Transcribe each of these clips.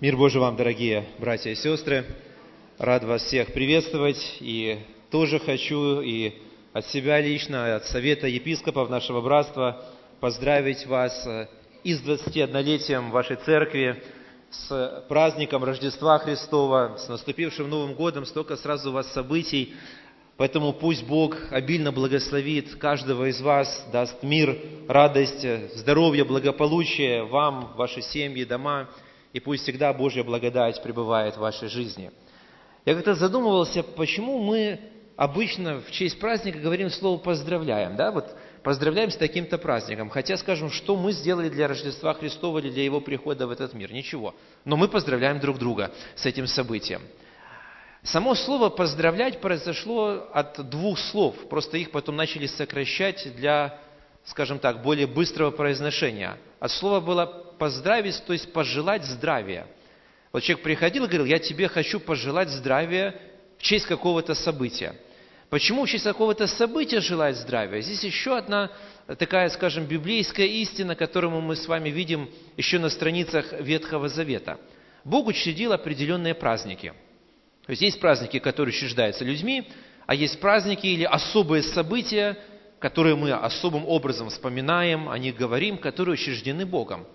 Мир Божий вам, дорогие братья и сестры. Рад вас всех приветствовать. И тоже хочу и от себя лично, от Совета епископов нашего братства поздравить вас и с 21-летием вашей церкви, с праздником Рождества Христова, с наступившим Новым годом. Столько сразу у вас событий. Поэтому пусть Бог обильно благословит каждого из вас, даст мир, радость, здоровье, благополучие вам, ваши семьи, дома – и пусть всегда Божья благодать пребывает в вашей жизни. Я как-то задумывался, почему мы обычно в честь праздника говорим слово «поздравляем», да, вот поздравляем с таким-то праздником, хотя скажем, что мы сделали для Рождества Христова или для Его прихода в этот мир, ничего. Но мы поздравляем друг друга с этим событием. Само слово «поздравлять» произошло от двух слов, просто их потом начали сокращать для, скажем так, более быстрого произношения. От слова было поздравить, то есть пожелать здравия. Вот человек приходил и говорил, я тебе хочу пожелать здравия в честь какого-то события. Почему в честь какого-то события желать здравия? Здесь еще одна такая, скажем, библейская истина, которую мы с вами видим еще на страницах Ветхого Завета. Бог учредил определенные праздники. То есть есть праздники, которые учреждаются людьми, а есть праздники или особые события, которые мы особым образом вспоминаем, о них говорим, которые учреждены Богом.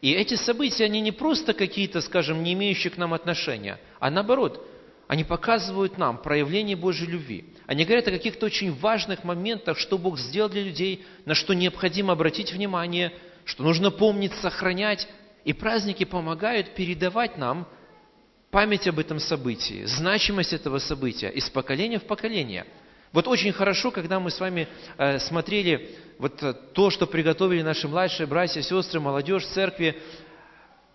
И эти события, они не просто какие-то, скажем, не имеющие к нам отношения, а наоборот, они показывают нам проявление Божьей любви. Они говорят о каких-то очень важных моментах, что Бог сделал для людей, на что необходимо обратить внимание, что нужно помнить, сохранять. И праздники помогают передавать нам память об этом событии, значимость этого события из поколения в поколение – вот очень хорошо, когда мы с вами э, смотрели вот э, то, что приготовили наши младшие братья, сестры, молодежь в церкви,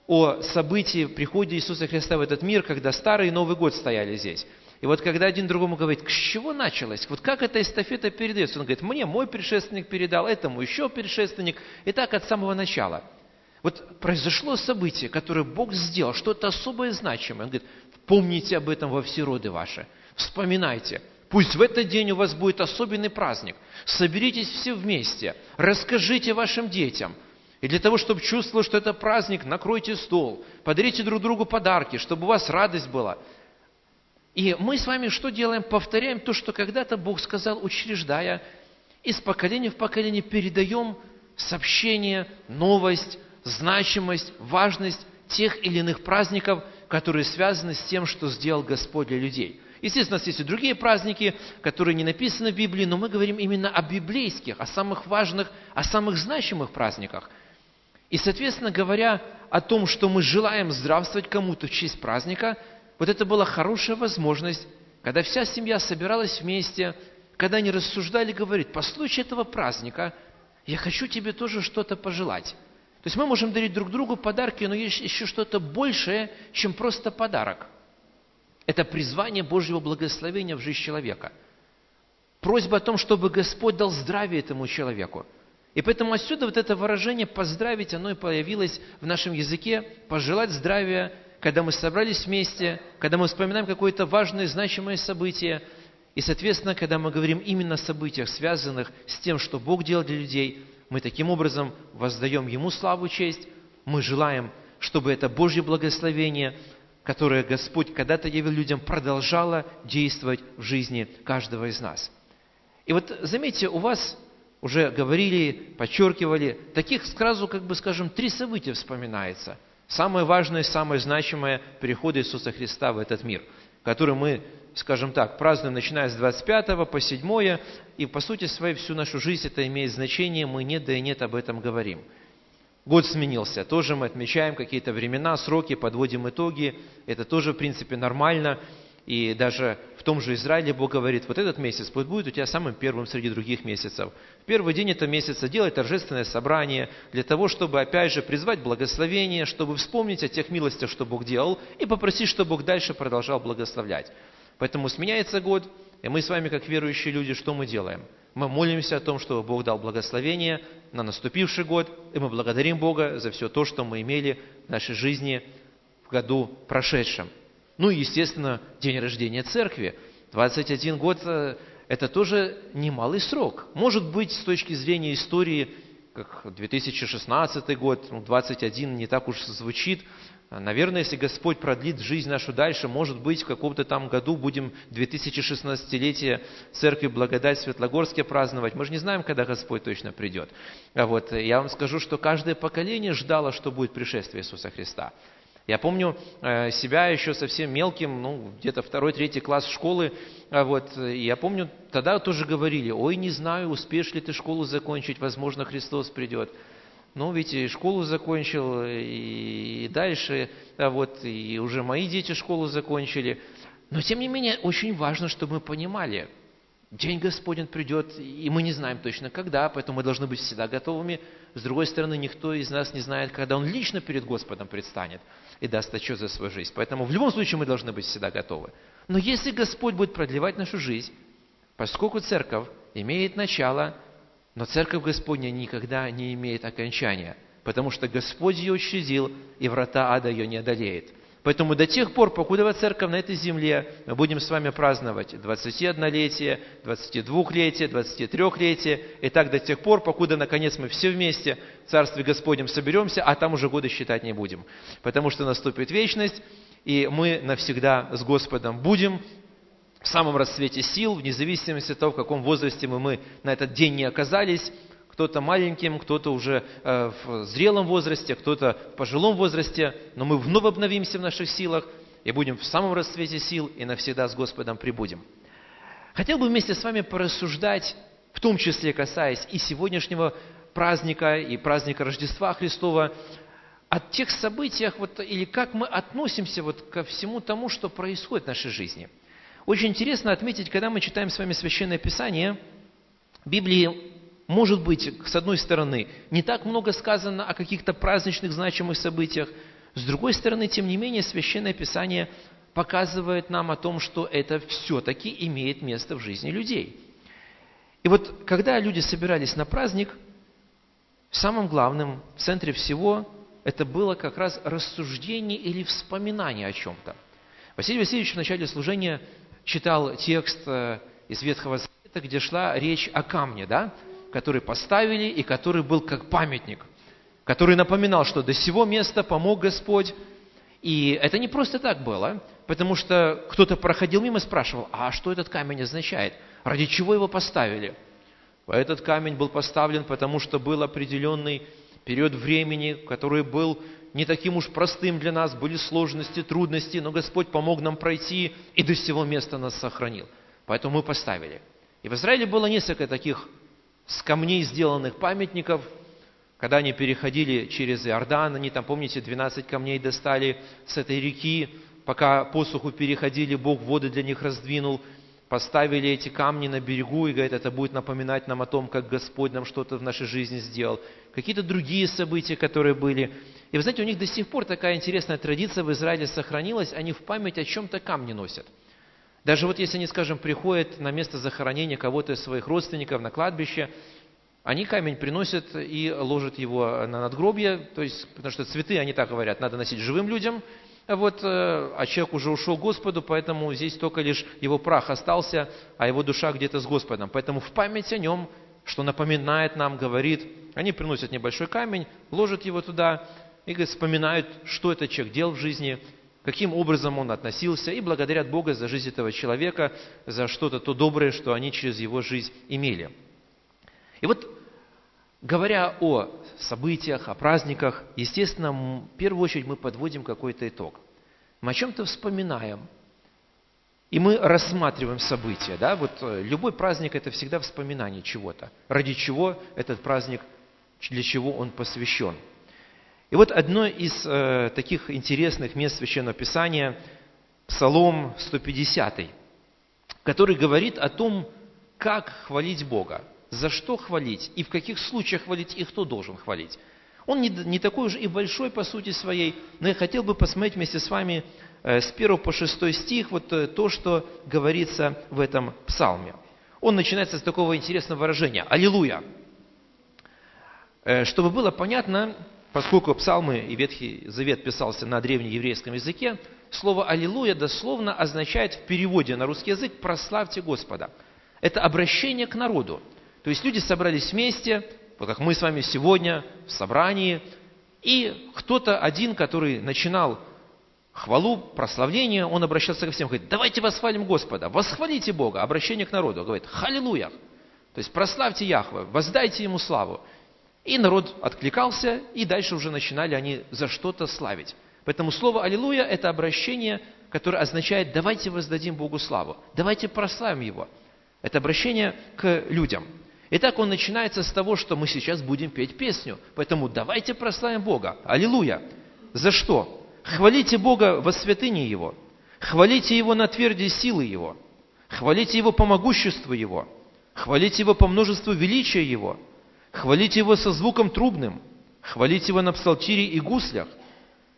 о событии прихода Иисуса Христа в этот мир, когда Старый и Новый год стояли здесь. И вот когда один другому говорит, с чего началось? Вот как эта эстафета передается? Он говорит, мне мой предшественник передал, этому еще предшественник. И так от самого начала. Вот произошло событие, которое Бог сделал, что-то особое значимое. Он говорит, помните об этом во все роды ваши. Вспоминайте. Пусть в этот день у вас будет особенный праздник. Соберитесь все вместе, расскажите вашим детям. И для того, чтобы чувствовать, что это праздник, накройте стол, подарите друг другу подарки, чтобы у вас радость была. И мы с вами что делаем? Повторяем то, что когда-то Бог сказал, учреждая, из поколения в поколение передаем сообщение, новость, значимость, важность тех или иных праздников, которые связаны с тем, что сделал Господь для людей – Естественно, есть и другие праздники, которые не написаны в Библии, но мы говорим именно о библейских, о самых важных, о самых значимых праздниках. И, соответственно, говоря о том, что мы желаем здравствовать кому-то в честь праздника, вот это была хорошая возможность, когда вся семья собиралась вместе, когда они рассуждали, говорит, по случаю этого праздника я хочу тебе тоже что-то пожелать. То есть мы можем дарить друг другу подарки, но есть еще что-то большее, чем просто подарок. Это призвание Божьего благословения в жизнь человека. Просьба о том, чтобы Господь дал здравие этому человеку. И поэтому отсюда вот это выражение «поздравить», оно и появилось в нашем языке, пожелать здравия, когда мы собрались вместе, когда мы вспоминаем какое-то важное, значимое событие, и, соответственно, когда мы говорим именно о событиях, связанных с тем, что Бог делал для людей, мы таким образом воздаем Ему славу, честь, мы желаем, чтобы это Божье благословение которое Господь когда-то явил людям, продолжало действовать в жизни каждого из нас. И вот заметьте, у вас уже говорили, подчеркивали, таких сразу, как бы скажем, три события вспоминается. Самое важное, самое значимое – переход Иисуса Христа в этот мир, который мы, скажем так, празднуем, начиная с 25 по 7, и по сути своей всю нашу жизнь это имеет значение, мы нет да и нет об этом говорим – Год сменился, тоже мы отмечаем какие-то времена, сроки, подводим итоги. Это тоже, в принципе, нормально. И даже в том же Израиле Бог говорит, вот этот месяц будет у тебя самым первым среди других месяцев. В первый день этого месяца делай торжественное собрание для того, чтобы, опять же, призвать благословение, чтобы вспомнить о тех милостях, что Бог делал, и попросить, чтобы Бог дальше продолжал благословлять. Поэтому сменяется год, и мы с вами, как верующие люди, что мы делаем? Мы молимся о том, чтобы Бог дал благословение на наступивший год, и мы благодарим Бога за все то, что мы имели в нашей жизни в году прошедшем. Ну и, естественно, день рождения церкви. 21 год э, – это тоже немалый срок. Может быть, с точки зрения истории, как 2016 год, ну, 21 не так уж звучит. Наверное, если Господь продлит жизнь нашу дальше, может быть, в каком-то там году будем 2016-летие Церкви Благодать Светлогорске праздновать. Мы же не знаем, когда Господь точно придет. А вот я вам скажу, что каждое поколение ждало, что будет пришествие Иисуса Христа. Я помню э, себя еще совсем мелким, ну, где-то второй, третий класс школы, а вот, я помню, тогда тоже говорили, ой, не знаю, успеешь ли ты школу закончить, возможно, Христос придет. Ну, ведь и школу закончил, и, и дальше, а вот, и уже мои дети школу закончили. Но, тем не менее, очень важно, чтобы мы понимали, День Господень придет, и мы не знаем точно когда, поэтому мы должны быть всегда готовыми. С другой стороны, никто из нас не знает, когда Он лично перед Господом предстанет и даст отчет за свою жизнь. Поэтому в любом случае мы должны быть всегда готовы. Но если Господь будет продлевать нашу жизнь, поскольку церковь имеет начало, но церковь Господня никогда не имеет окончания, потому что Господь ее учредил, и врата ада ее не одолеет – Поэтому до тех пор, покуда церковь на этой земле, мы будем с вами праздновать 21-летие, 22-летие, 23-летие, и так до тех пор, покуда, наконец, мы все вместе в Царстве Господнем соберемся, а там уже годы считать не будем. Потому что наступит вечность, и мы навсегда с Господом будем в самом расцвете сил, вне зависимости от того, в каком возрасте мы, мы на этот день не оказались, кто-то маленьким, кто-то уже э, в зрелом возрасте, кто-то в пожилом возрасте, но мы вновь обновимся в наших силах и будем в самом расцвете сил и навсегда с Господом прибудем. Хотел бы вместе с вами порассуждать, в том числе касаясь и сегодняшнего праздника, и праздника Рождества Христова, о тех событиях, вот, или как мы относимся вот ко всему тому, что происходит в нашей жизни. Очень интересно отметить, когда мы читаем с вами Священное Писание, в Библии может быть, с одной стороны, не так много сказано о каких-то праздничных значимых событиях, с другой стороны, тем не менее, Священное Писание показывает нам о том, что это все-таки имеет место в жизни людей. И вот, когда люди собирались на праздник, самым главным, в центре всего, это было как раз рассуждение или вспоминание о чем-то. Василий Васильевич в начале служения читал текст э, из Ветхого Завета, где шла речь о камне, да? который поставили и который был как памятник, который напоминал, что до сего места помог Господь. И это не просто так было, потому что кто-то проходил мимо и спрашивал, а что этот камень означает? Ради чего его поставили? Этот камень был поставлен, потому что был определенный период времени, который был не таким уж простым для нас, были сложности, трудности, но Господь помог нам пройти и до всего места нас сохранил. Поэтому мы поставили. И в Израиле было несколько таких с камней сделанных памятников, когда они переходили через Иордан, они там, помните, 12 камней достали с этой реки, пока посуху переходили, Бог воды для них раздвинул, поставили эти камни на берегу и говорят, это будет напоминать нам о том, как Господь нам что-то в нашей жизни сделал. Какие-то другие события, которые были. И вы знаете, у них до сих пор такая интересная традиция в Израиле сохранилась, они в память о чем-то камни носят – даже вот если они, скажем, приходят на место захоронения кого-то из своих родственников на кладбище, они камень приносят и ложат его на надгробье, то есть, потому что цветы, они так говорят, надо носить живым людям, вот, э, а человек уже ушел к Господу, поэтому здесь только лишь его прах остался, а его душа где-то с Господом. Поэтому в память о нем, что напоминает нам, говорит, они приносят небольшой камень, ложат его туда и вспоминают, что этот человек делал в жизни, каким образом он относился, и благодарят Бога за жизнь этого человека, за что-то то доброе, что они через его жизнь имели. И вот, говоря о событиях, о праздниках, естественно, в первую очередь мы подводим какой-то итог. Мы о чем-то вспоминаем, и мы рассматриваем события. Да? Вот э, любой праздник – это всегда вспоминание чего-то. Ради чего этот праздник, для чего он посвящен – и вот одно из э, таких интересных мест Священного Писания, Псалом 150, который говорит о том, как хвалить Бога, за что хвалить и в каких случаях хвалить и кто должен хвалить. Он не, не такой уж и большой по сути своей, но я хотел бы посмотреть вместе с вами э, с 1 по 6 стих вот э, то, что говорится в этом псалме. Он начинается с такого интересного выражения «Аллилуйя». Э, чтобы было понятно, Поскольку псалмы и Ветхий Завет писался на древнееврейском языке, слово «Аллилуйя» дословно означает в переводе на русский язык «прославьте Господа». Это обращение к народу. То есть люди собрались вместе, вот как мы с вами сегодня в собрании, и кто-то один, который начинал хвалу, прославление, он обращался ко всем, говорит, давайте восхвалим Господа, восхвалите Бога, обращение к народу, говорит, халилуя, то есть прославьте Яхве, воздайте Ему славу. И народ откликался, и дальше уже начинали они за что-то славить. Поэтому слово «Аллилуйя» – это обращение, которое означает «давайте воздадим Богу славу», «давайте прославим Его». Это обращение к людям. Итак, он начинается с того, что мы сейчас будем петь песню. Поэтому давайте прославим Бога. Аллилуйя. За что? Хвалите Бога во святыне Его. Хвалите Его на тверди силы Его. Хвалите Его по могуществу Его. Хвалите Его по множеству величия Его. Хвалите Его со звуком трубным. Хвалите Его на псалтире и гуслях.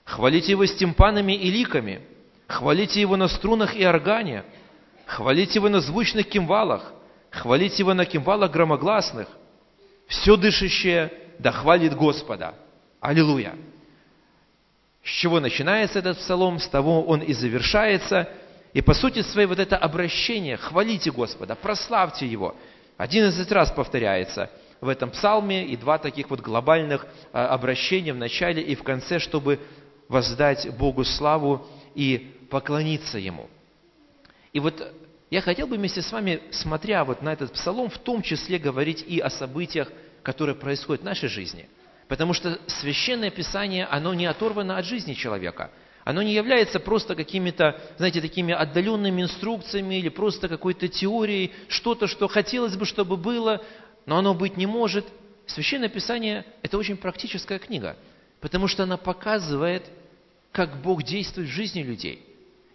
Хвалите Его с тимпанами и ликами. Хвалите Его на струнах и органе. Хвалите Его на звучных кимвалах. Хвалите Его на кимвалах громогласных. Все дышащее да хвалит Господа. Аллилуйя! С чего начинается этот псалом, с того он и завершается. И по сути своей вот это обращение, хвалите Господа, прославьте Его. Одиннадцать раз повторяется в этом псалме и два таких вот глобальных а, обращения в начале и в конце, чтобы воздать Богу славу и поклониться Ему. И вот я хотел бы вместе с вами, смотря вот на этот псалом, в том числе говорить и о событиях, которые происходят в нашей жизни. Потому что Священное Писание, оно не оторвано от жизни человека. Оно не является просто какими-то, знаете, такими отдаленными инструкциями или просто какой-то теорией, что-то, что хотелось бы, чтобы было, но оно быть не может. Священное Писание – это очень практическая книга, потому что она показывает, как Бог действует в жизни людей.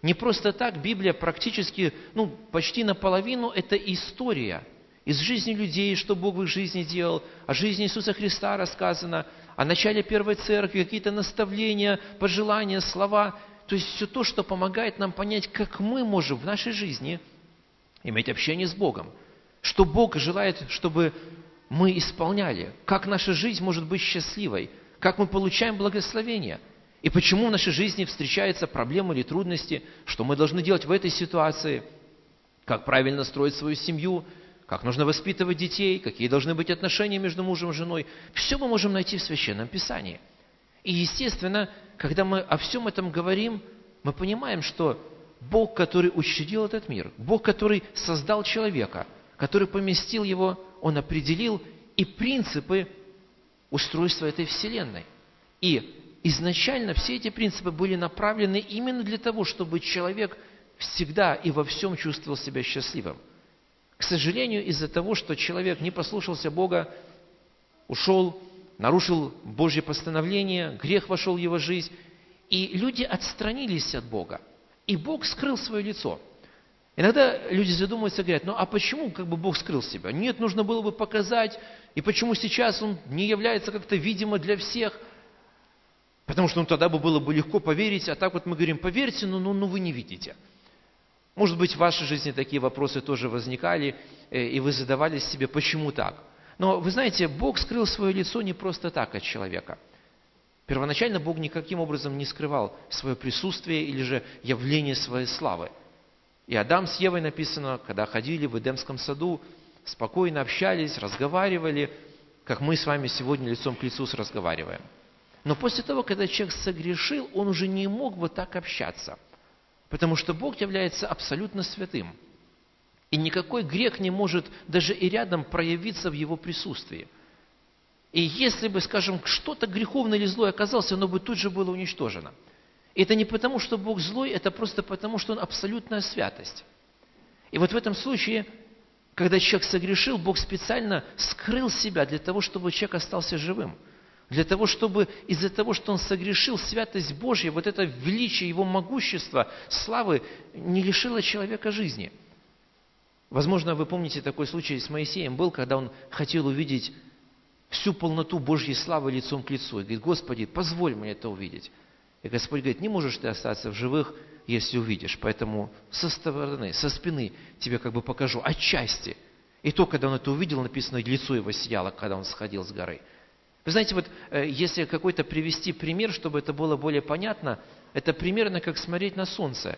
Не просто так Библия практически, ну, почти наполовину – это история из жизни людей, что Бог в их жизни делал, о жизни Иисуса Христа рассказано, о начале Первой Церкви, какие-то наставления, пожелания, слова. То есть все то, что помогает нам понять, как мы можем в нашей жизни иметь общение с Богом – что Бог желает, чтобы мы исполняли, как наша жизнь может быть счастливой, как мы получаем благословение, и почему в нашей жизни встречаются проблемы или трудности, что мы должны делать в этой ситуации, как правильно строить свою семью, как нужно воспитывать детей, какие должны быть отношения между мужем и женой. Все мы можем найти в Священном Писании. И, естественно, когда мы о всем этом говорим, мы понимаем, что Бог, который учредил этот мир, Бог, который создал человека – который поместил его, он определил и принципы устройства этой Вселенной. И изначально все эти принципы были направлены именно для того, чтобы человек всегда и во всем чувствовал себя счастливым. К сожалению, из-за того, что человек не послушался Бога, ушел, нарушил Божье постановление, грех вошел в его жизнь, и люди отстранились от Бога. И Бог скрыл свое лицо – Иногда люди задумываются и говорят, ну а почему как бы Бог скрыл себя? Нет, нужно было бы показать, и почему сейчас Он не является как-то видимо для всех? Потому что ну, тогда бы было бы легко поверить, а так вот мы говорим, поверьте, но, но, но вы не видите. Может быть, в вашей жизни такие вопросы тоже возникали, э, и вы задавались себе, почему так? Но вы знаете, Бог скрыл свое лицо не просто так от человека. Первоначально Бог никаким образом не скрывал свое присутствие или же явление своей славы – и Адам с Евой написано, когда ходили в Эдемском саду, спокойно общались, разговаривали, как мы с вами сегодня лицом к лицу разговариваем. Но после того, когда человек согрешил, он уже не мог бы так общаться, потому что Бог является абсолютно святым. И никакой грех не может даже и рядом проявиться в его присутствии. И если бы, скажем, что-то греховное или злое оказалось, оно бы тут же было уничтожено – это не потому, что Бог злой, это просто потому, что Он абсолютная святость. И вот в этом случае, когда человек согрешил, Бог специально скрыл себя для того, чтобы человек остался живым. Для того, чтобы из-за того, что он согрешил, святость Божья, вот это величие Его могущества, славы, не лишило человека жизни. Возможно, вы помните такой случай с Моисеем был, когда он хотел увидеть всю полноту Божьей славы лицом к лицу. И говорит, Господи, позволь мне это увидеть. И Господь говорит, не можешь ты остаться в живых, если увидишь. Поэтому со стороны, со спины тебе как бы покажу отчасти. И то, когда он это увидел, написано, лицо его сияло, когда он сходил с горы. Вы знаете, вот э, если какой-то привести пример, чтобы это было более понятно, это примерно как смотреть на солнце.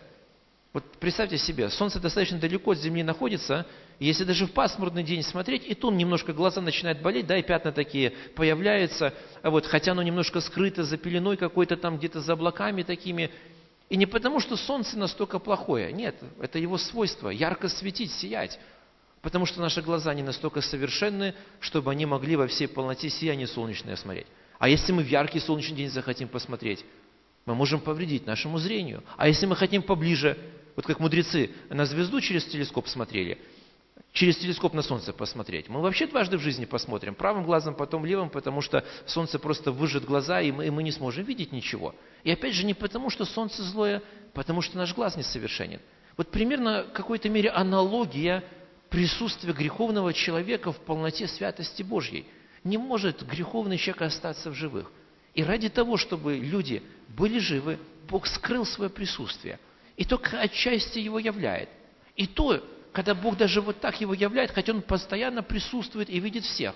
Вот представьте себе, Солнце достаточно далеко от Земли находится, и если даже в пасмурный день смотреть, и то немножко глаза начинают болеть, да, и пятна такие появляются, а вот, хотя оно немножко скрыто за пеленой какой-то там, где-то за облаками такими. И не потому, что Солнце настолько плохое, нет, это его свойство, ярко светить, сиять. Потому что наши глаза не настолько совершенны, чтобы они могли во всей полноте сияние солнечное смотреть. А если мы в яркий солнечный день захотим посмотреть, мы можем повредить нашему зрению. А если мы хотим поближе вот как мудрецы на звезду через телескоп смотрели, через телескоп на Солнце посмотреть. Мы вообще дважды в жизни посмотрим, правым глазом, потом левым, потому что Солнце просто выжжет глаза, и мы, и мы не сможем видеть ничего. И опять же, не потому, что Солнце злое, потому что наш глаз несовершенен. Вот примерно в какой-то мере аналогия присутствия греховного человека в полноте святости Божьей. Не может греховный человек остаться в живых. И ради того, чтобы люди были живы, Бог скрыл свое присутствие – и только отчасти его являет. И то, когда Бог даже вот так его являет, хотя Он постоянно присутствует и видит всех,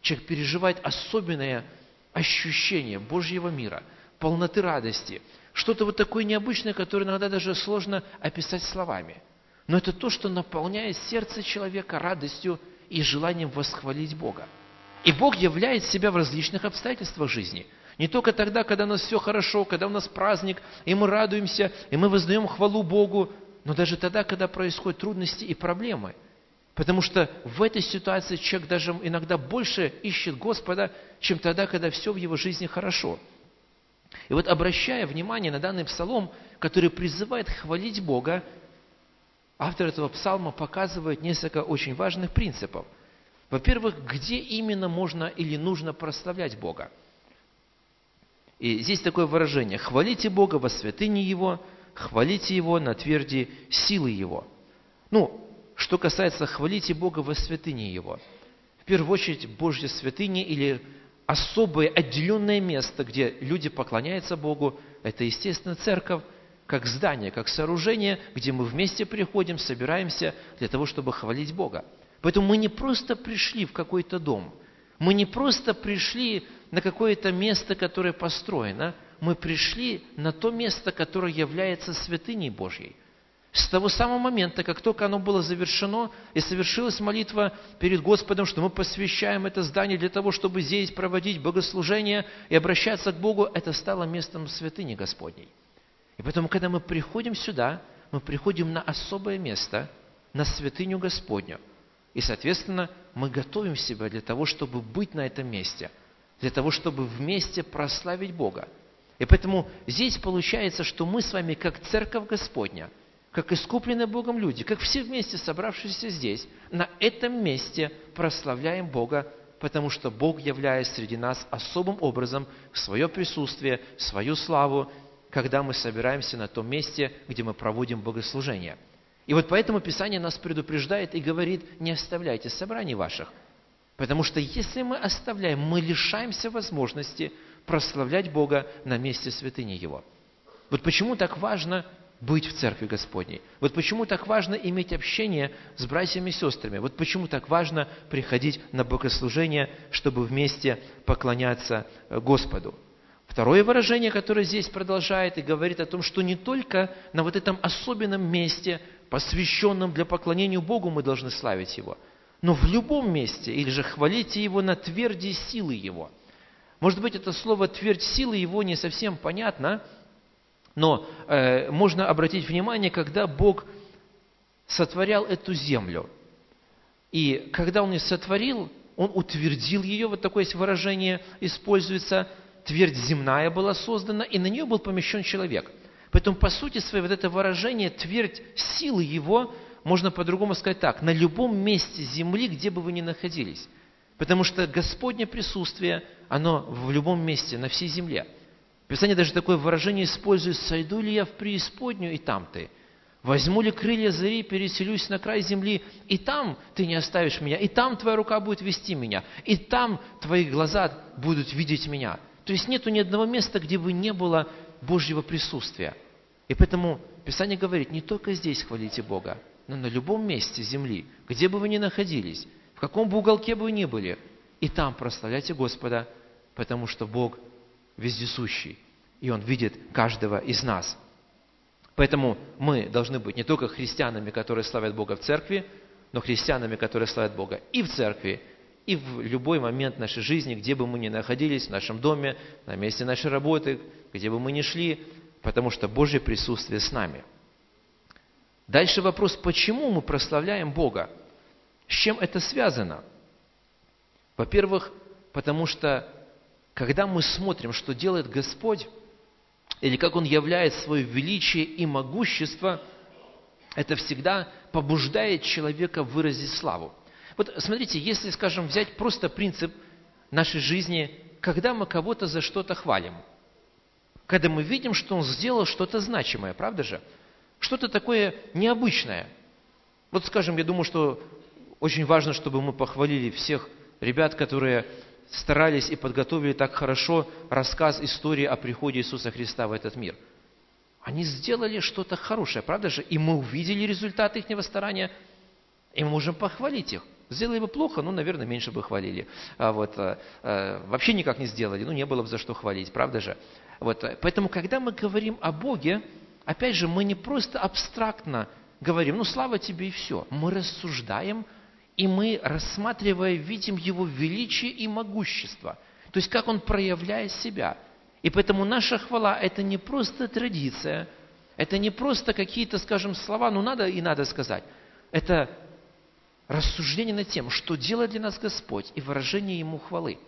человек переживает особенное ощущение Божьего мира, полноты радости, что-то вот такое необычное, которое иногда даже сложно описать словами. Но это то, что наполняет сердце человека радостью и желанием восхвалить Бога. И Бог являет себя в различных обстоятельствах жизни – не только тогда, когда у нас все хорошо, когда у нас праздник, и мы радуемся, и мы воздаем хвалу Богу, но даже тогда, когда происходят трудности и проблемы. Потому что в этой ситуации человек даже иногда больше ищет Господа, чем тогда, когда все в его жизни хорошо. И вот обращая внимание на данный псалом, который призывает хвалить Бога, автор этого псалма показывает несколько очень важных принципов. Во-первых, где именно можно или нужно прославлять Бога – и здесь такое выражение «хвалите Бога во святыне Его, хвалите Его на тверди силы Его». Ну, что касается «хвалите Бога во святыне Его», в первую очередь Божья святыня или особое отделенное место, где люди поклоняются Богу, это, естественно, церковь, как здание, как сооружение, где мы вместе приходим, собираемся для того, чтобы хвалить Бога. Поэтому мы не просто пришли в какой-то дом, мы не просто пришли на какое-то место, которое построено, мы пришли на то место, которое является святыней Божьей. С того самого момента, как только оно было завершено, и совершилась молитва перед Господом, что мы посвящаем это здание для того, чтобы здесь проводить богослужение и обращаться к Богу, это стало местом святыни Господней. И поэтому, когда мы приходим сюда, мы приходим на особое место, на святыню Господню. И, соответственно, мы готовим себя для того, чтобы быть на этом месте – для того, чтобы вместе прославить Бога. И поэтому здесь получается, что мы с вами, как Церковь Господня, как искупленные Богом люди, как все вместе собравшиеся здесь, на этом месте прославляем Бога, потому что Бог, являет среди нас особым образом свое присутствие, свою славу, когда мы собираемся на том месте, где мы проводим богослужение. И вот поэтому Писание нас предупреждает и говорит, не оставляйте собраний ваших – Потому что если мы оставляем, мы лишаемся возможности прославлять Бога на месте святыни Его. Вот почему так важно быть в Церкви Господней. Вот почему так важно иметь общение с братьями и сестрами. Вот почему так важно приходить на богослужение, чтобы вместе поклоняться э, Господу. Второе выражение, которое здесь продолжает и говорит о том, что не только на вот этом особенном месте, посвященном для поклонения Богу, мы должны славить Его – но в любом месте, или же хвалите Его на тверди силы Его. Может быть, это слово «твердь силы Его» не совсем понятно, но э, можно обратить внимание, когда Бог сотворял эту землю. И когда Он ее сотворил, Он утвердил ее, вот такое выражение используется, твердь земная была создана, и на нее был помещен человек. Поэтому, по сути своей, вот это выражение «твердь силы Его» можно по-другому сказать так, на любом месте земли, где бы вы ни находились. Потому что Господне присутствие, оно в любом месте, на всей земле. Писание даже такое выражение использует, «Сойду ли я в преисподнюю, и там ты? Возьму ли крылья зари, переселюсь на край земли, и там ты не оставишь меня, и там твоя рука будет вести меня, и там твои глаза будут видеть меня». То есть нету ни одного места, где бы не было Божьего присутствия. И поэтому Писание говорит, не только здесь хвалите Бога, но на любом месте земли, где бы вы ни находились, в каком бы уголке бы вы ни были, и там прославляйте Господа, потому что Бог вездесущий, и Он видит каждого из нас. Поэтому мы должны быть не только христианами, которые славят Бога в церкви, но христианами, которые славят Бога и в церкви, и в любой момент нашей жизни, где бы мы ни находились, в нашем доме, на месте нашей работы, где бы мы ни шли, потому что Божье присутствие с нами. Дальше вопрос, почему мы прославляем Бога? С чем это связано? Во-первых, потому что когда мы смотрим, что делает Господь, или как Он являет свое величие и могущество, это всегда побуждает человека выразить славу. Вот смотрите, если, скажем, взять просто принцип нашей жизни, когда мы кого-то за что-то хвалим, когда мы видим, что он сделал что-то значимое, правда же? Что-то такое необычное. Вот, скажем, я думаю, что очень важно, чтобы мы похвалили всех ребят, которые старались и подготовили так хорошо рассказ истории о приходе Иисуса Христа в этот мир. Они сделали что-то хорошее, правда же? И мы увидели результат их старания, и мы можем похвалить их. Сделали бы плохо, ну, наверное, меньше бы хвалили. А вот, а, а, вообще никак не сделали, ну, не было бы за что хвалить, правда же? Вот, поэтому, когда мы говорим о Боге, опять же, мы не просто абстрактно говорим, ну, слава тебе и все. Мы рассуждаем и мы, рассматривая, видим Его величие и могущество. То есть, как Он проявляет себя. И поэтому наша хвала – это не просто традиция, это не просто какие-то, скажем, слова, ну надо и надо сказать. Это рассуждение над тем, что делает для нас Господь, и выражение Ему хвалы.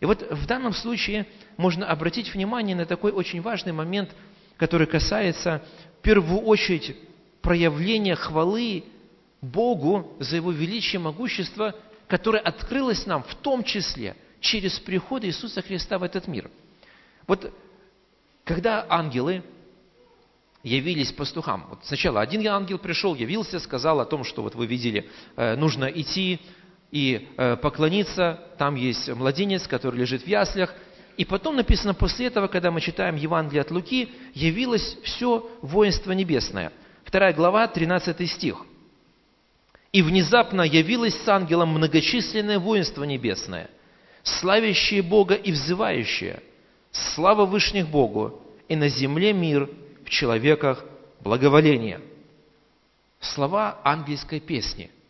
И вот в данном случае можно обратить внимание на такой очень важный момент, который касается в первую очередь проявления хвалы Богу за Его величие и могущество, которое открылось нам в том числе через приход Иисуса Христа в этот мир. Вот когда ангелы явились пастухам, вот сначала один ангел пришел, явился, сказал о том, что вот вы видели, э, нужно идти и э, поклониться, там есть младенец, который лежит в яслях, и потом написано, после этого, когда мы читаем Евангелие от Луки, явилось все воинство небесное. Вторая глава, 13 стих – и внезапно явилось с ангелом многочисленное воинство небесное, славящее Бога и взывающее, слава Вышних Богу, и на земле мир, человеках благоволение. Слова ангельской песни –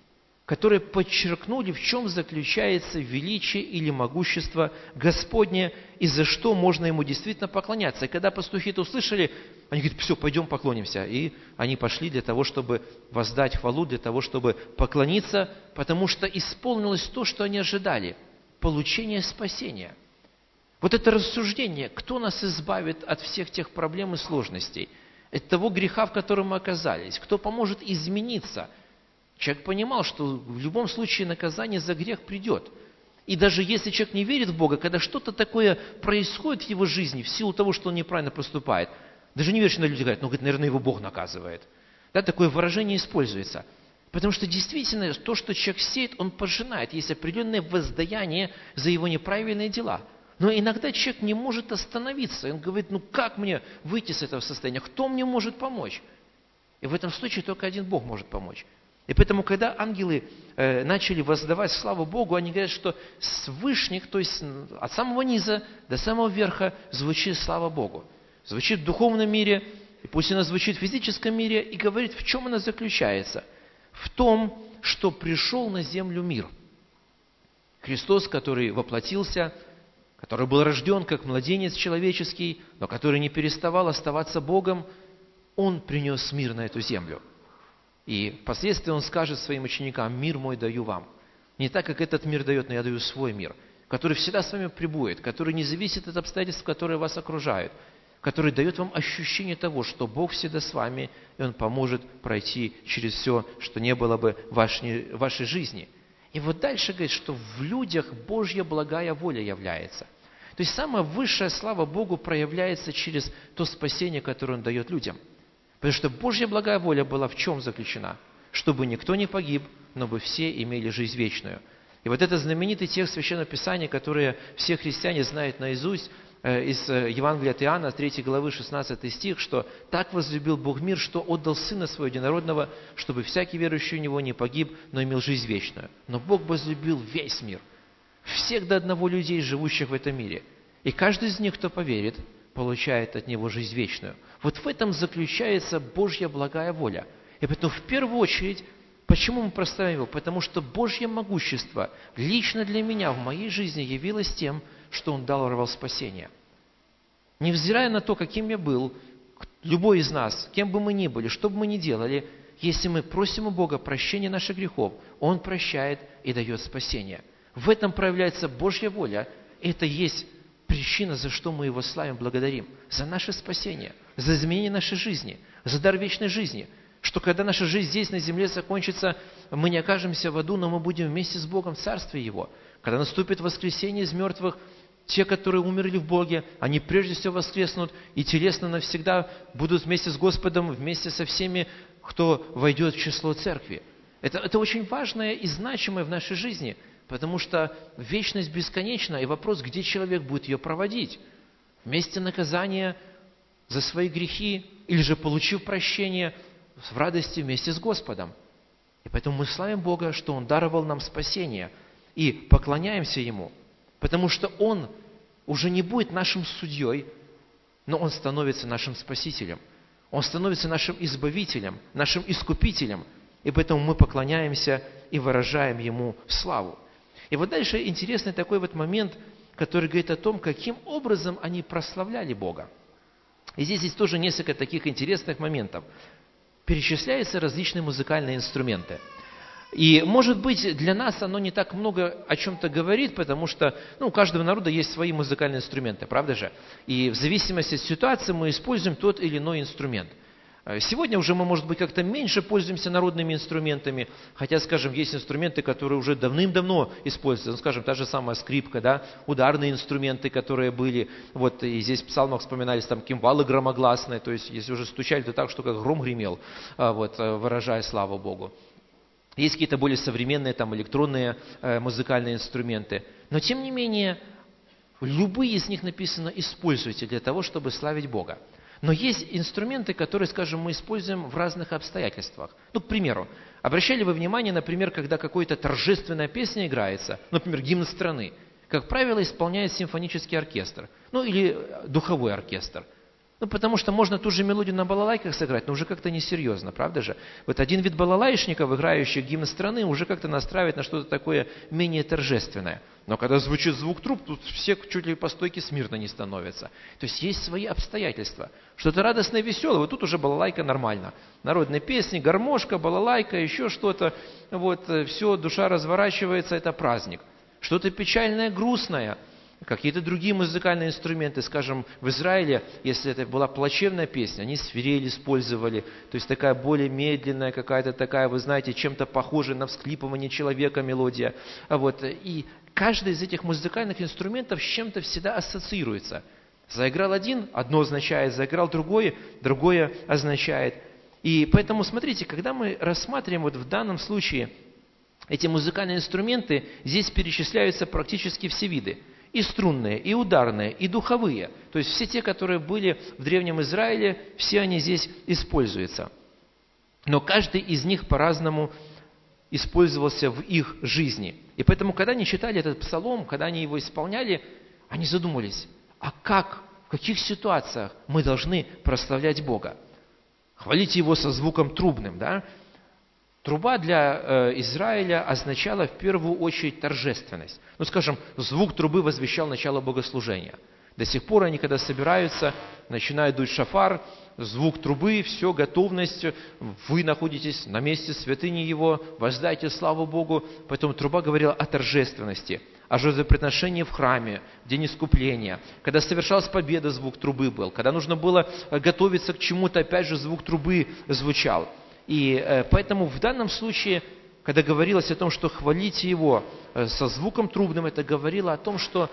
которые подчеркнули, в чем заключается величие или могущество Господне, и за что можно Ему действительно поклоняться. И когда пастухи это услышали, они говорят, все, пойдем поклонимся. И они пошли для того, чтобы воздать хвалу, для того, чтобы поклониться, потому что исполнилось то, что они ожидали – получение спасения. Вот это рассуждение, кто нас избавит от всех тех проблем и сложностей, от того греха, в котором мы оказались, кто поможет измениться – Человек понимал, что в любом случае наказание за грех придет. И даже если человек не верит в Бога, когда что-то такое происходит в его жизни в силу того, что он неправильно поступает, даже не верующие люди говорят, ну, говорит, наверное, его Бог наказывает. Да, такое выражение используется. Потому что действительно то, что человек сеет, он пожинает. Есть определенное воздаяние за его неправильные дела. Но иногда человек не может остановиться. Он говорит, ну как мне выйти с этого состояния? Кто мне может помочь? И в этом случае только один Бог может помочь. И поэтому, когда ангелы э, начали воздавать славу Богу, они говорят, что с вышних, то есть от самого низа до самого верха звучит слава Богу. Звучит в духовном мире, и пусть она звучит в физическом мире, и говорит, в чем она заключается. В том, что пришел на землю мир. Христос, который воплотился, который был рожден как младенец человеческий, но который не переставал оставаться Богом, Он принес мир на эту землю – и впоследствии он скажет своим ученикам, мир мой даю вам. Не так, как этот мир дает, но я даю свой мир, который всегда с вами пребудет, который не зависит от обстоятельств, которые вас окружают, который дает вам ощущение того, что Бог всегда с вами, и Он поможет пройти через все, что не было бы в вашей, вашей жизни. И вот дальше говорит, что в людях Божья благая воля является. То есть самая высшая слава Богу проявляется через то спасение, которое Он дает людям – Потому что Божья благая воля была в чем заключена? Чтобы никто не погиб, но бы все имели жизнь вечную. И вот это знаменитый текст Священного Писания, который все христиане знают наизусть, э, из э, Евангелия от Иоанна, 3 главы, 16 стих, что «Так возлюбил Бог мир, что отдал Сына Своего Единородного, чтобы всякий верующий в Него не погиб, но имел жизнь вечную». Но Бог возлюбил весь мир, всех до одного людей, живущих в этом мире. И каждый из них, кто поверит, получает от Него жизнь вечную. Вот в этом заключается Божья благая воля. И поэтому в первую очередь, почему мы прославим Его? Потому что Божье могущество лично для меня в моей жизни явилось тем, что Он дал спасение. Невзирая на то, каким я был, любой из нас, кем бы мы ни были, что бы мы ни делали, если мы просим у Бога прощения наших грехов, Он прощает и дает спасение. В этом проявляется Божья воля. Это есть причина, за что мы Его славим, благодарим. За наше спасение, за изменение нашей жизни, за дар вечной жизни. Что когда наша жизнь здесь, на земле, закончится, мы не окажемся в аду, но мы будем вместе с Богом в Царстве Его. Когда наступит воскресение из мертвых, те, которые умерли в Боге, они прежде всего воскреснут и телесно навсегда будут вместе с Господом, вместе со всеми, кто войдет в число церкви. Это, это очень важное и значимое в нашей жизни, потому что вечность бесконечна, и вопрос, где человек будет ее проводить. Вместе наказания за свои грехи, или же получив прощение в радости вместе с Господом. И поэтому мы славим Бога, что Он даровал нам спасение, и поклоняемся Ему – Потому что Он уже не будет нашим судьей, но Он становится нашим спасителем. Он становится нашим избавителем, нашим искупителем. И поэтому мы поклоняемся и выражаем Ему славу. И вот дальше интересный такой вот момент, который говорит о том, каким образом они прославляли Бога. И здесь есть тоже несколько таких интересных моментов. Перечисляются различные музыкальные инструменты – и, может быть, для нас оно не так много о чем-то говорит, потому что ну, у каждого народа есть свои музыкальные инструменты, правда же? И в зависимости от ситуации мы используем тот или иной инструмент. Э, сегодня уже мы, может быть, как-то меньше пользуемся народными инструментами, хотя, скажем, есть инструменты, которые уже давным-давно используются, ну, скажем, та же самая скрипка, да, ударные инструменты, которые были, вот, и здесь в псалмах вспоминались там кимвалы громогласные, то есть, если уже стучали, то так, что как гром гремел, а, вот, э, выражая славу Богу. Есть какие-то более современные там, электронные э, музыкальные инструменты. Но тем не менее, любые из них написано «используйте для того, чтобы славить Бога». Но есть инструменты, которые, скажем, мы используем в разных обстоятельствах. Ну, к примеру, обращали вы внимание, например, когда какая-то торжественная песня играется, например, гимн страны, как правило, исполняет симфонический оркестр, ну или духовой оркестр. Ну, потому что можно ту же мелодию на балалайках сыграть, но уже как-то несерьезно, правда же? Вот один вид балалайшников, играющих гимн страны, уже как-то настраивает на что-то такое менее торжественное. Но когда звучит звук труб, тут все чуть ли по стойке смирно не становятся. То есть есть свои обстоятельства. Что-то радостное, веселое, вот тут уже балалайка нормально. Народные песни, гармошка, балалайка, еще что-то. Вот, э, все, душа разворачивается, это праздник. Что-то печальное, грустное – какие-то другие музыкальные инструменты, скажем, в Израиле, если это была плачевная песня, они свирель использовали, то есть такая более медленная какая-то такая, вы знаете, чем-то похожая на всклипывание человека мелодия. А вот, и каждый из этих музыкальных инструментов с чем-то всегда ассоциируется. Заиграл один, одно означает, заиграл другое, другое означает. И поэтому, смотрите, когда мы рассматриваем вот в данном случае эти музыкальные инструменты, здесь перечисляются практически все виды – и струнные, и ударные, и духовые. То есть все те, которые были в Древнем Израиле, все они здесь используются. Но каждый из них по-разному использовался в их жизни. И поэтому, когда они читали этот псалом, когда они его исполняли, они задумались, а как, в каких ситуациях мы должны прославлять Бога? Хвалить Его со звуком трубным, да? Труба для э, Израиля означала в первую очередь торжественность. Ну, скажем, звук трубы возвещал начало богослужения. До сих пор они, когда собираются, начинают дуть шафар, звук трубы, все, готовность, вы находитесь на месте святыни Его, воздайте славу Богу. Поэтому труба говорила о торжественности, о жертвоприношении в храме, день искупления. Когда совершалась победа, звук трубы был. Когда нужно было готовиться к чему-то, опять же, звук трубы звучал. И э, поэтому в данном случае, когда говорилось о том, что хвалите Его э, со звуком трубным, это говорило о том, что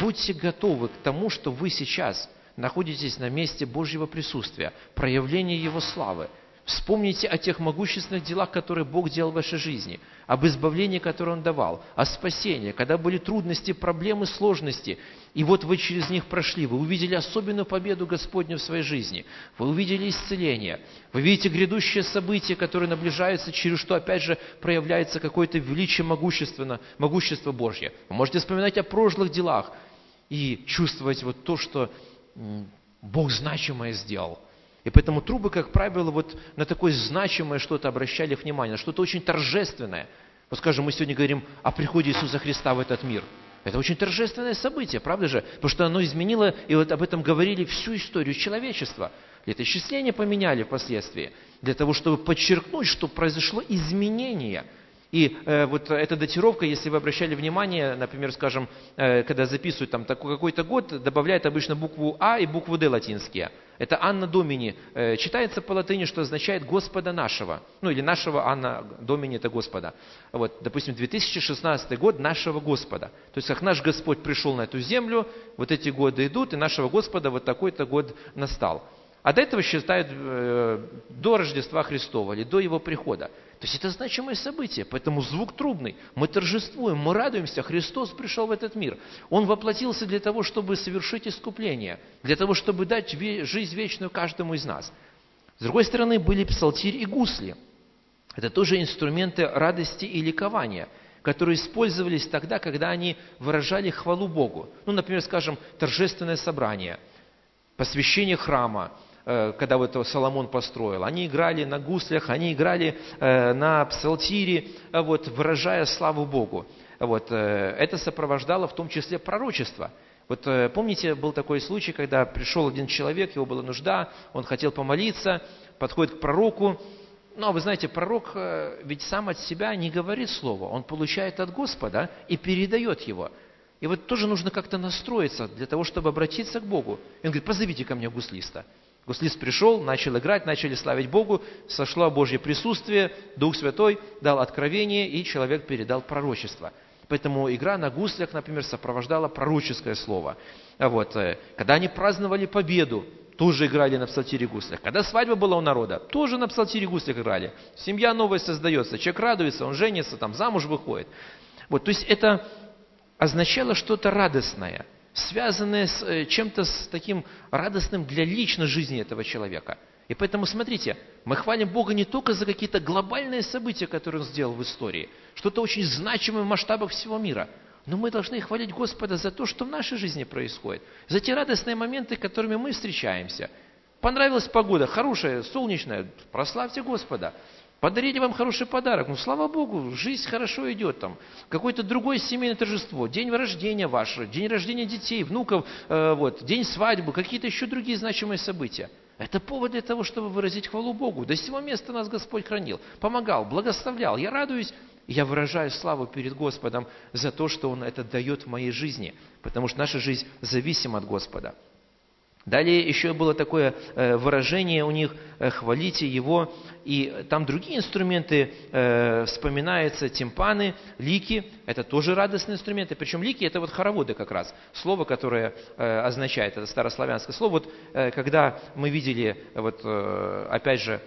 будьте готовы к тому, что вы сейчас находитесь на месте Божьего присутствия, проявления Его славы – Вспомните о тех могущественных делах, которые Бог делал в вашей жизни, об избавлении, которое Он давал, о спасении, когда были трудности, проблемы, сложности, и вот вы через них прошли, вы увидели особенную победу Господню в своей жизни, вы увидели исцеление, вы видите грядущее событие, которое наближается, через что, опять же, проявляется какое-то величие могущество, могущество Божье. Вы можете вспоминать о прошлых делах и чувствовать вот то, что Бог значимое сделал. И поэтому трубы, как правило, вот на такое значимое что-то обращали внимание, что-то очень торжественное. Вот скажем, мы сегодня говорим о приходе Иисуса Христа в этот мир. Это очень торжественное событие, правда же? Потому что оно изменило, и вот об этом говорили всю историю человечества. Летоисчисление поменяли впоследствии, для того, чтобы подчеркнуть, что произошло изменение – и э, вот эта датировка, если вы обращали внимание, например, скажем, э, когда записывают там такой какой-то год, добавляют обычно букву А и букву Д латинские. Это Анна Домини. Э, читается по латыни, что означает Господа нашего. Ну или нашего Анна Домини это Господа. Вот, допустим, 2016 год нашего Господа. То есть как наш Господь пришел на эту землю, вот эти годы идут, и нашего Господа вот такой-то год настал. А до этого считают э, до Рождества Христова или до Его прихода. То есть это значимое событие, поэтому звук трубный. Мы торжествуем, мы радуемся, Христос пришел в этот мир. Он воплотился для того, чтобы совершить искупление, для того, чтобы дать жизнь вечную каждому из нас. С другой стороны, были псалтирь и гусли. Это тоже инструменты радости и ликования, которые использовались тогда, когда они выражали хвалу Богу. Ну, например, скажем, торжественное собрание, посвящение храма, когда вот Соломон построил. Они играли на гуслях, они играли э, на псалтире, э, вот, выражая славу Богу. Вот, это сопровождало в том числе пророчество. Вот помните, был такой случай, когда пришел один человек, его была нужда, он хотел помолиться, подходит к пророку, но вы знаете, пророк ведь сам от себя не говорит слово, он получает от Господа и передает его. И вот тоже нужно как-то настроиться для того, чтобы обратиться к Богу. И он говорит, позовите ко мне гуслиста. Гуслист пришел, начал играть, начали славить Богу, сошло Божье присутствие, Дух Святой дал откровение, и человек передал пророчество. Поэтому игра на гуслях, например, сопровождала пророческое слово. А вот, э, когда они праздновали победу, тоже играли на псалтире гуслях. Когда свадьба была у народа, тоже на псалтире гуслях играли. Семья новая создается, человек радуется, он женится, там замуж выходит. Вот, то есть это означало что-то радостное – связанное с э, чем-то с таким радостным для личной жизни этого человека. И поэтому, смотрите, мы хвалим Бога не только за какие-то глобальные события, которые Он сделал в истории, что-то очень значимое в масштабах всего мира, но мы должны хвалить Господа за то, что в нашей жизни происходит, за те радостные моменты, которыми мы встречаемся. Понравилась погода, хорошая, солнечная, прославьте Господа. Подарили вам хороший подарок. Ну, слава Богу, жизнь хорошо идет там. Какое-то другое семейное торжество. День рождения ваше, день рождения детей, внуков, э, вот, день свадьбы, какие-то еще другие значимые события. Это повод для того, чтобы выразить хвалу Богу. До сего места нас Господь хранил, помогал, благословлял. Я радуюсь, я выражаю славу перед Господом за то, что Он это дает в моей жизни. Потому что наша жизнь зависима от Господа. Далее еще было такое э, выражение у них «хвалите Его», и там другие инструменты э, вспоминаются, тимпаны, лики, это тоже радостные инструменты, причем лики это вот хороводы как раз, слово, которое означает, это старославянское слово, вот когда мы видели, вот опять же,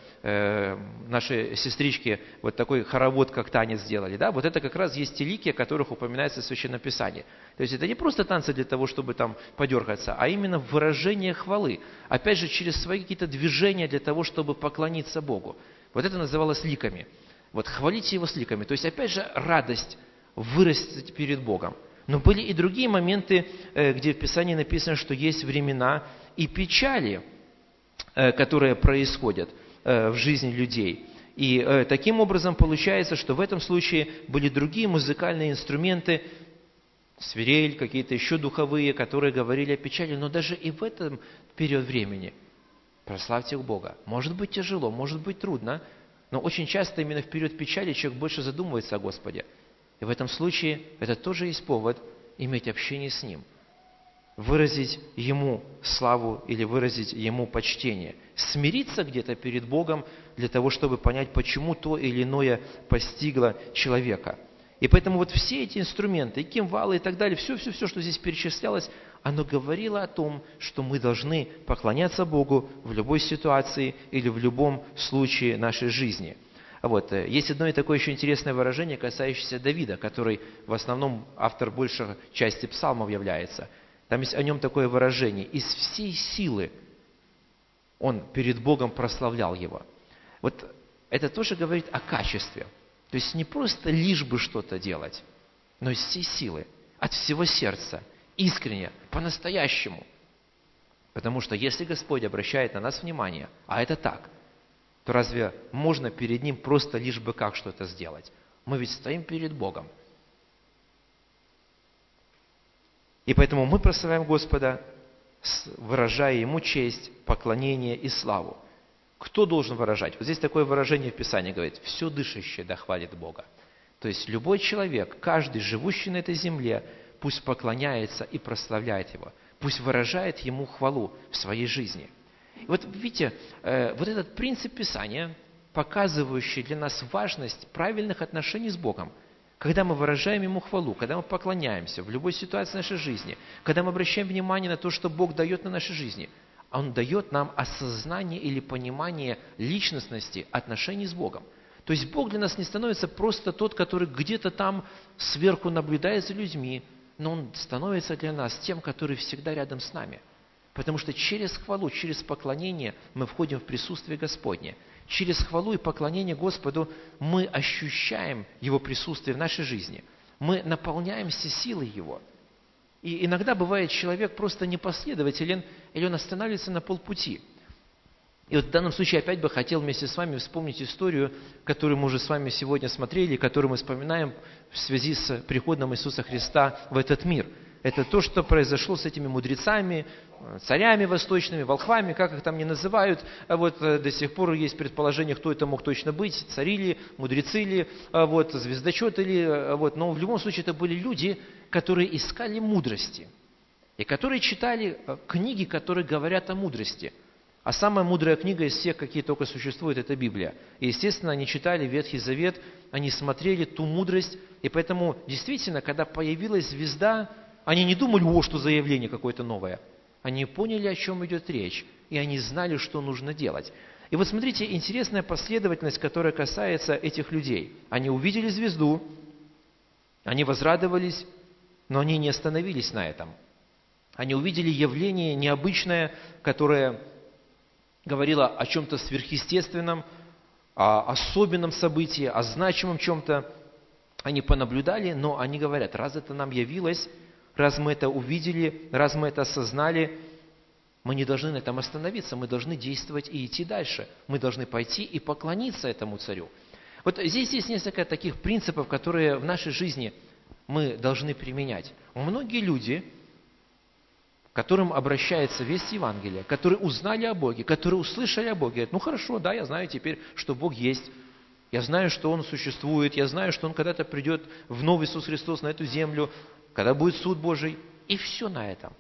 наши сестрички вот такой хоровод, как танец сделали, да, вот это как раз есть те лики, о которых упоминается в Священном Писании. То есть это не просто танцы для того, чтобы там подергаться, а именно выражение хвалы. Опять же, через свои какие-то движения для того, чтобы поклониться Богу. Вот это называлось ликами. Вот хвалите его с ликами. То есть, опять же, радость вырастить перед Богом. Но были и другие моменты, э, где в Писании написано, что есть времена и печали, э, которые происходят э, в жизни людей. И таким образом получается, что в этом случае были другие музыкальные инструменты, свирель, какие-то еще духовые, которые говорили о печали, но даже и в этом период времени прославьте Бога. Может быть тяжело, может быть трудно, но очень часто именно в период печали человек больше задумывается о Господе. И в этом случае это тоже есть повод иметь общение с Ним, выразить Ему славу или выразить Ему почтение, смириться где-то перед Богом для того, чтобы понять, почему то или иное постигло человека – и поэтому вот все эти инструменты, и кимвалы и так далее, все-все-все, что здесь перечислялось, оно говорило о том, что мы должны поклоняться Богу в любой ситуации или в любом случае нашей жизни. Вот. Э, есть одно и такое еще интересное выражение, касающееся Давида, который в основном автор большей части псалмов является. Там есть о нем такое выражение. «Из всей силы он перед Богом прославлял его». Вот это тоже говорит о качестве. То есть не просто лишь бы что-то делать, но из всей силы, от всего сердца, искренне, по-настоящему. Потому что если Господь обращает на нас внимание, а это так, то разве можно перед Ним просто лишь бы как что-то сделать? Мы ведь стоим перед Богом. И поэтому мы прославляем Господа, выражая Ему честь, поклонение и славу. Кто должен выражать? Вот здесь такое выражение в Писании говорит, все дышащее да хвалит Бога. То есть любой человек, каждый живущий на этой земле, пусть поклоняется и прославляет Его, пусть выражает Ему хвалу в своей жизни. И вот видите, э, вот этот принцип Писания, показывающий для нас важность правильных отношений с Богом – когда мы выражаем Ему хвалу, когда мы поклоняемся в любой ситуации нашей жизни, когда мы обращаем внимание на то, что Бог дает на нашей жизни, Он дает нам осознание или понимание личностности отношений с Богом. То есть Бог для нас не становится просто тот, который где-то там сверху наблюдает за людьми, но Он становится для нас тем, который всегда рядом с нами. Потому что через хвалу, через поклонение мы входим в присутствие Господне. Через хвалу и поклонение Господу мы ощущаем Его присутствие в нашей жизни. Мы наполняемся силой Его. И иногда бывает, человек просто непоследователен, или он останавливается на полпути. И вот в данном случае опять бы хотел вместе с вами вспомнить историю, которую мы уже с вами сегодня смотрели, которую мы вспоминаем в связи с приходом Иисуса Христа в этот мир – это то, что произошло с этими мудрецами, царями восточными, волхвами, как их там не называют. А вот э, до сих пор есть предположение, кто это мог точно быть, цари ли, мудрецы ли, а вот, звездочеты ли. Вот. Но в любом случае это были люди, которые искали мудрости. И которые читали э, книги, которые говорят о мудрости. А самая мудрая книга из всех, какие только существуют, это Библия. И, естественно, они читали Ветхий Завет, они смотрели ту мудрость. И поэтому, действительно, когда появилась звезда, они не думали, о, что заявление какое-то новое. Они поняли, о чем идет речь, и они знали, что нужно делать. И вот смотрите, интересная последовательность, которая касается этих людей. Они увидели звезду, они возрадовались, но они не остановились на этом. Они увидели явление необычное, которое говорило о чем-то сверхъестественном, о особенном событии, о значимом чем-то. Они понаблюдали, но они говорят, раз это нам явилось, раз мы это увидели, раз мы это осознали, мы не должны на этом остановиться, мы должны действовать и идти дальше. Мы должны пойти и поклониться этому царю. Вот здесь есть несколько таких принципов, которые в нашей жизни мы должны применять. Многие люди, к которым обращается весть Евангелия, которые узнали о Боге, которые услышали о Боге, говорят, ну хорошо, да, я знаю теперь, что Бог есть, я знаю, что Он существует, я знаю, что Он когда-то придет в новый Иисус Христос на эту землю, когда будет суд Божий, и все на этом.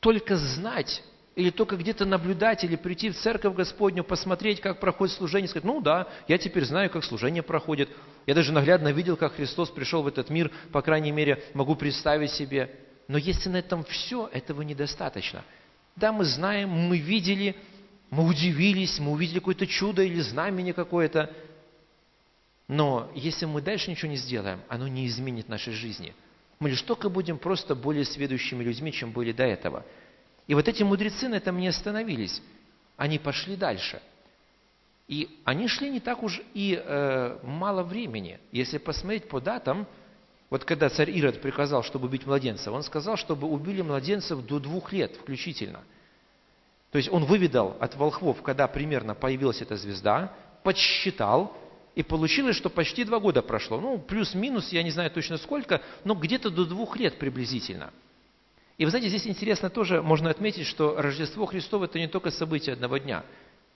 Только знать или только где-то наблюдать, или прийти в церковь Господню, посмотреть, как проходит служение, сказать, ну да, я теперь знаю, как служение проходит. Я даже наглядно видел, как Христос пришел в этот мир, по крайней мере, могу представить себе. Но если на этом все, этого недостаточно. Да, мы знаем, мы видели, мы удивились, мы увидели какое-то чудо или знамение какое-то. Но если мы дальше ничего не сделаем, оно не изменит нашей жизни – мы лишь только будем просто более сведущими людьми, чем были до этого. И вот эти мудрецы на этом не остановились. Они пошли дальше. И они шли не так уж и э, мало времени. Если посмотреть по датам, вот когда царь Ирод приказал, чтобы убить младенцев, он сказал, чтобы убили младенцев до двух лет включительно. То есть он выведал от волхвов, когда примерно появилась эта звезда, подсчитал, и получилось, что почти два года прошло. Ну, плюс-минус, я не знаю точно сколько, но где-то до двух лет приблизительно. И вы знаете, здесь интересно тоже, можно отметить, что Рождество Христово – это не только событие одного дня.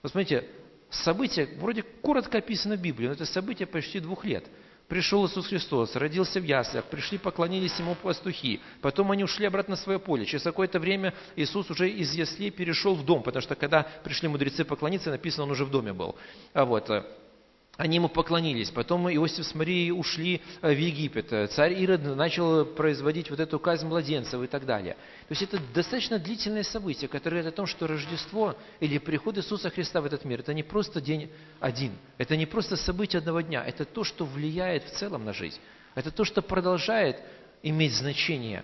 Вот смотрите, событие, вроде коротко описано в Библии, но это событие почти двух лет. Пришел Иисус Христос, родился в яслях, пришли, поклонились Ему пастухи. Потом они ушли обратно в свое поле. Через какое-то время Иисус уже из яслей перешел в дом, потому что когда пришли мудрецы поклониться, написано, он уже в доме был. А вот, они ему поклонились. Потом Иосиф с Марией ушли э, в Египет. Э, царь Ирод начал производить вот эту казнь младенцев и так далее. То есть это достаточно длительное событие, которое говорит о том, что Рождество или приход Иисуса Христа в этот мир, это не просто день один. Это не просто событие одного дня. Это то, что влияет в целом на жизнь. Это то, что продолжает иметь значение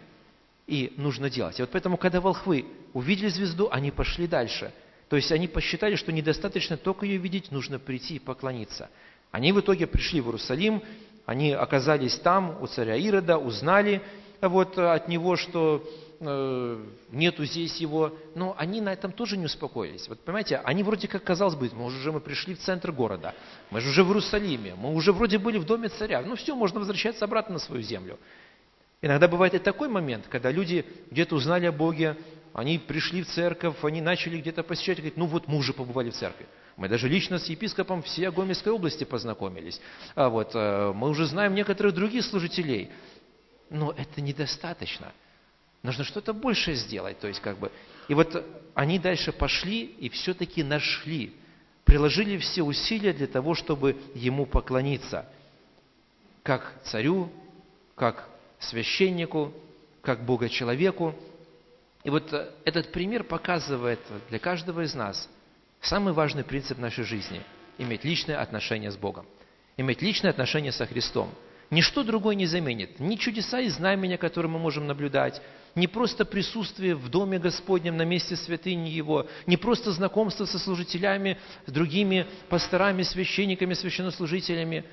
и нужно делать. И вот поэтому, когда волхвы увидели звезду, они пошли дальше – то есть они посчитали, что недостаточно только ее видеть, нужно прийти и поклониться. Они в итоге пришли в Иерусалим, они оказались там, у царя Ирода, узнали вот от него, что э, нету здесь его, но они на этом тоже не успокоились. Вот понимаете, они вроде как, казалось бы, мы уже мы пришли в центр города, мы же уже в Иерусалиме, мы уже вроде были в доме царя, ну все, можно возвращаться обратно на свою землю. Иногда бывает и такой момент, когда люди где-то узнали о Боге, они пришли в церковь, они начали где-то посещать, говорят, ну вот мы уже побывали в церкви. Мы даже лично с епископом всей Гомельской области познакомились. А вот, э, мы уже знаем некоторых других служителей. Но это недостаточно. Нужно что-то большее сделать. То есть, как бы, и вот они дальше пошли и все-таки нашли, приложили все усилия для того, чтобы ему поклониться. Как царю, как священнику, как Бога человеку. И вот э, этот пример показывает для каждого из нас самый важный принцип нашей жизни – иметь личное отношение с Богом, иметь личное отношение со Христом. Ничто другое не заменит. Ни чудеса и знамения, которые мы можем наблюдать, не просто присутствие в Доме Господнем на месте святыни Его, не просто знакомство со служителями, с другими пасторами, священниками, священнослужителями.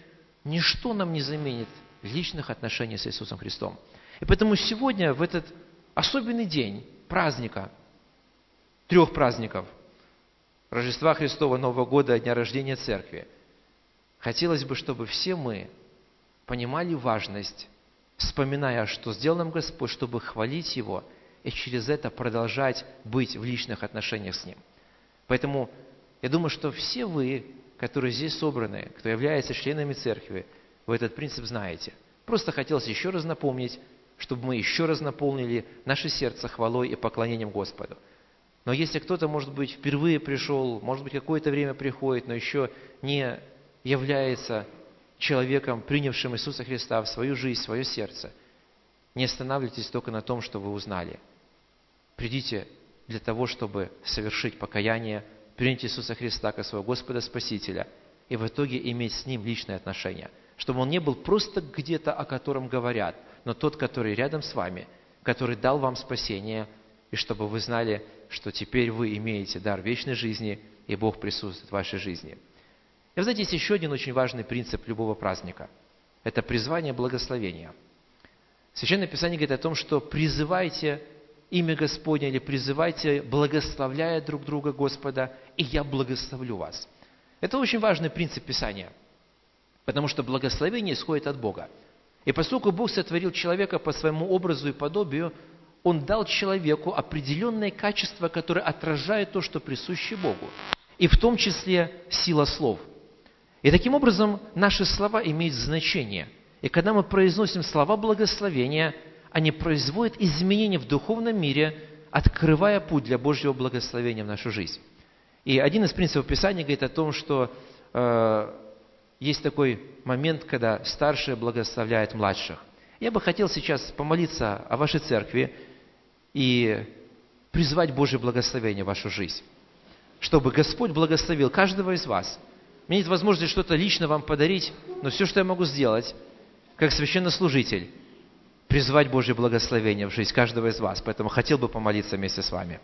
Ничто нам не заменит личных отношений с Иисусом Христом. И поэтому сегодня, в этот особенный день, праздника, трех праздников, Рождества Христова, Нового года, Дня рождения Церкви, хотелось бы, чтобы все мы понимали важность, вспоминая, что сделал нам Господь, чтобы хвалить Его и через это продолжать быть в личных отношениях с Ним. Поэтому я думаю, что все вы, которые здесь собраны, кто является членами Церкви, вы этот принцип знаете. Просто хотелось еще раз напомнить, чтобы мы еще раз наполнили наше сердце хвалой и поклонением Господу. Но если кто-то, может быть, впервые пришел, может быть, какое-то время приходит, но еще не является человеком, принявшим Иисуса Христа в свою жизнь, в свое сердце, не останавливайтесь только на том, что вы узнали. Придите для того, чтобы совершить покаяние, принять Иисуса Христа как своего Господа Спасителя и в итоге иметь с Ним личные отношения. Чтобы Он не был просто где-то, о котором говорят – но тот, который рядом с вами, который дал вам спасение, и чтобы вы знали, что теперь вы имеете дар вечной жизни, и Бог присутствует в вашей жизни. И знаете, есть еще один очень важный принцип любого праздника. Это призвание благословения. Священное Писание говорит о том, что призывайте имя Господне или призывайте, благословляя друг друга Господа, и я благословлю вас. Это очень важный принцип Писания, потому что благословение исходит от Бога. И поскольку Бог сотворил человека по своему образу и подобию, Он дал человеку определенные качества, которые отражают то, что присуще Богу. И в том числе сила слов. И таким образом наши слова имеют значение. И когда мы произносим слова благословения, они производят изменения в духовном мире, открывая путь для Божьего благословения в нашу жизнь. И один из принципов Писания говорит о том, что э, есть такой момент, когда старшие благословляют младших. Я бы хотел сейчас помолиться о вашей церкви и призвать Божье благословение в вашу жизнь, чтобы Господь благословил каждого из вас. У меня нет возможности что-то лично вам подарить, но все, что я могу сделать, как священнослужитель, призвать Божье благословение в жизнь каждого из вас. Поэтому хотел бы помолиться вместе с вами.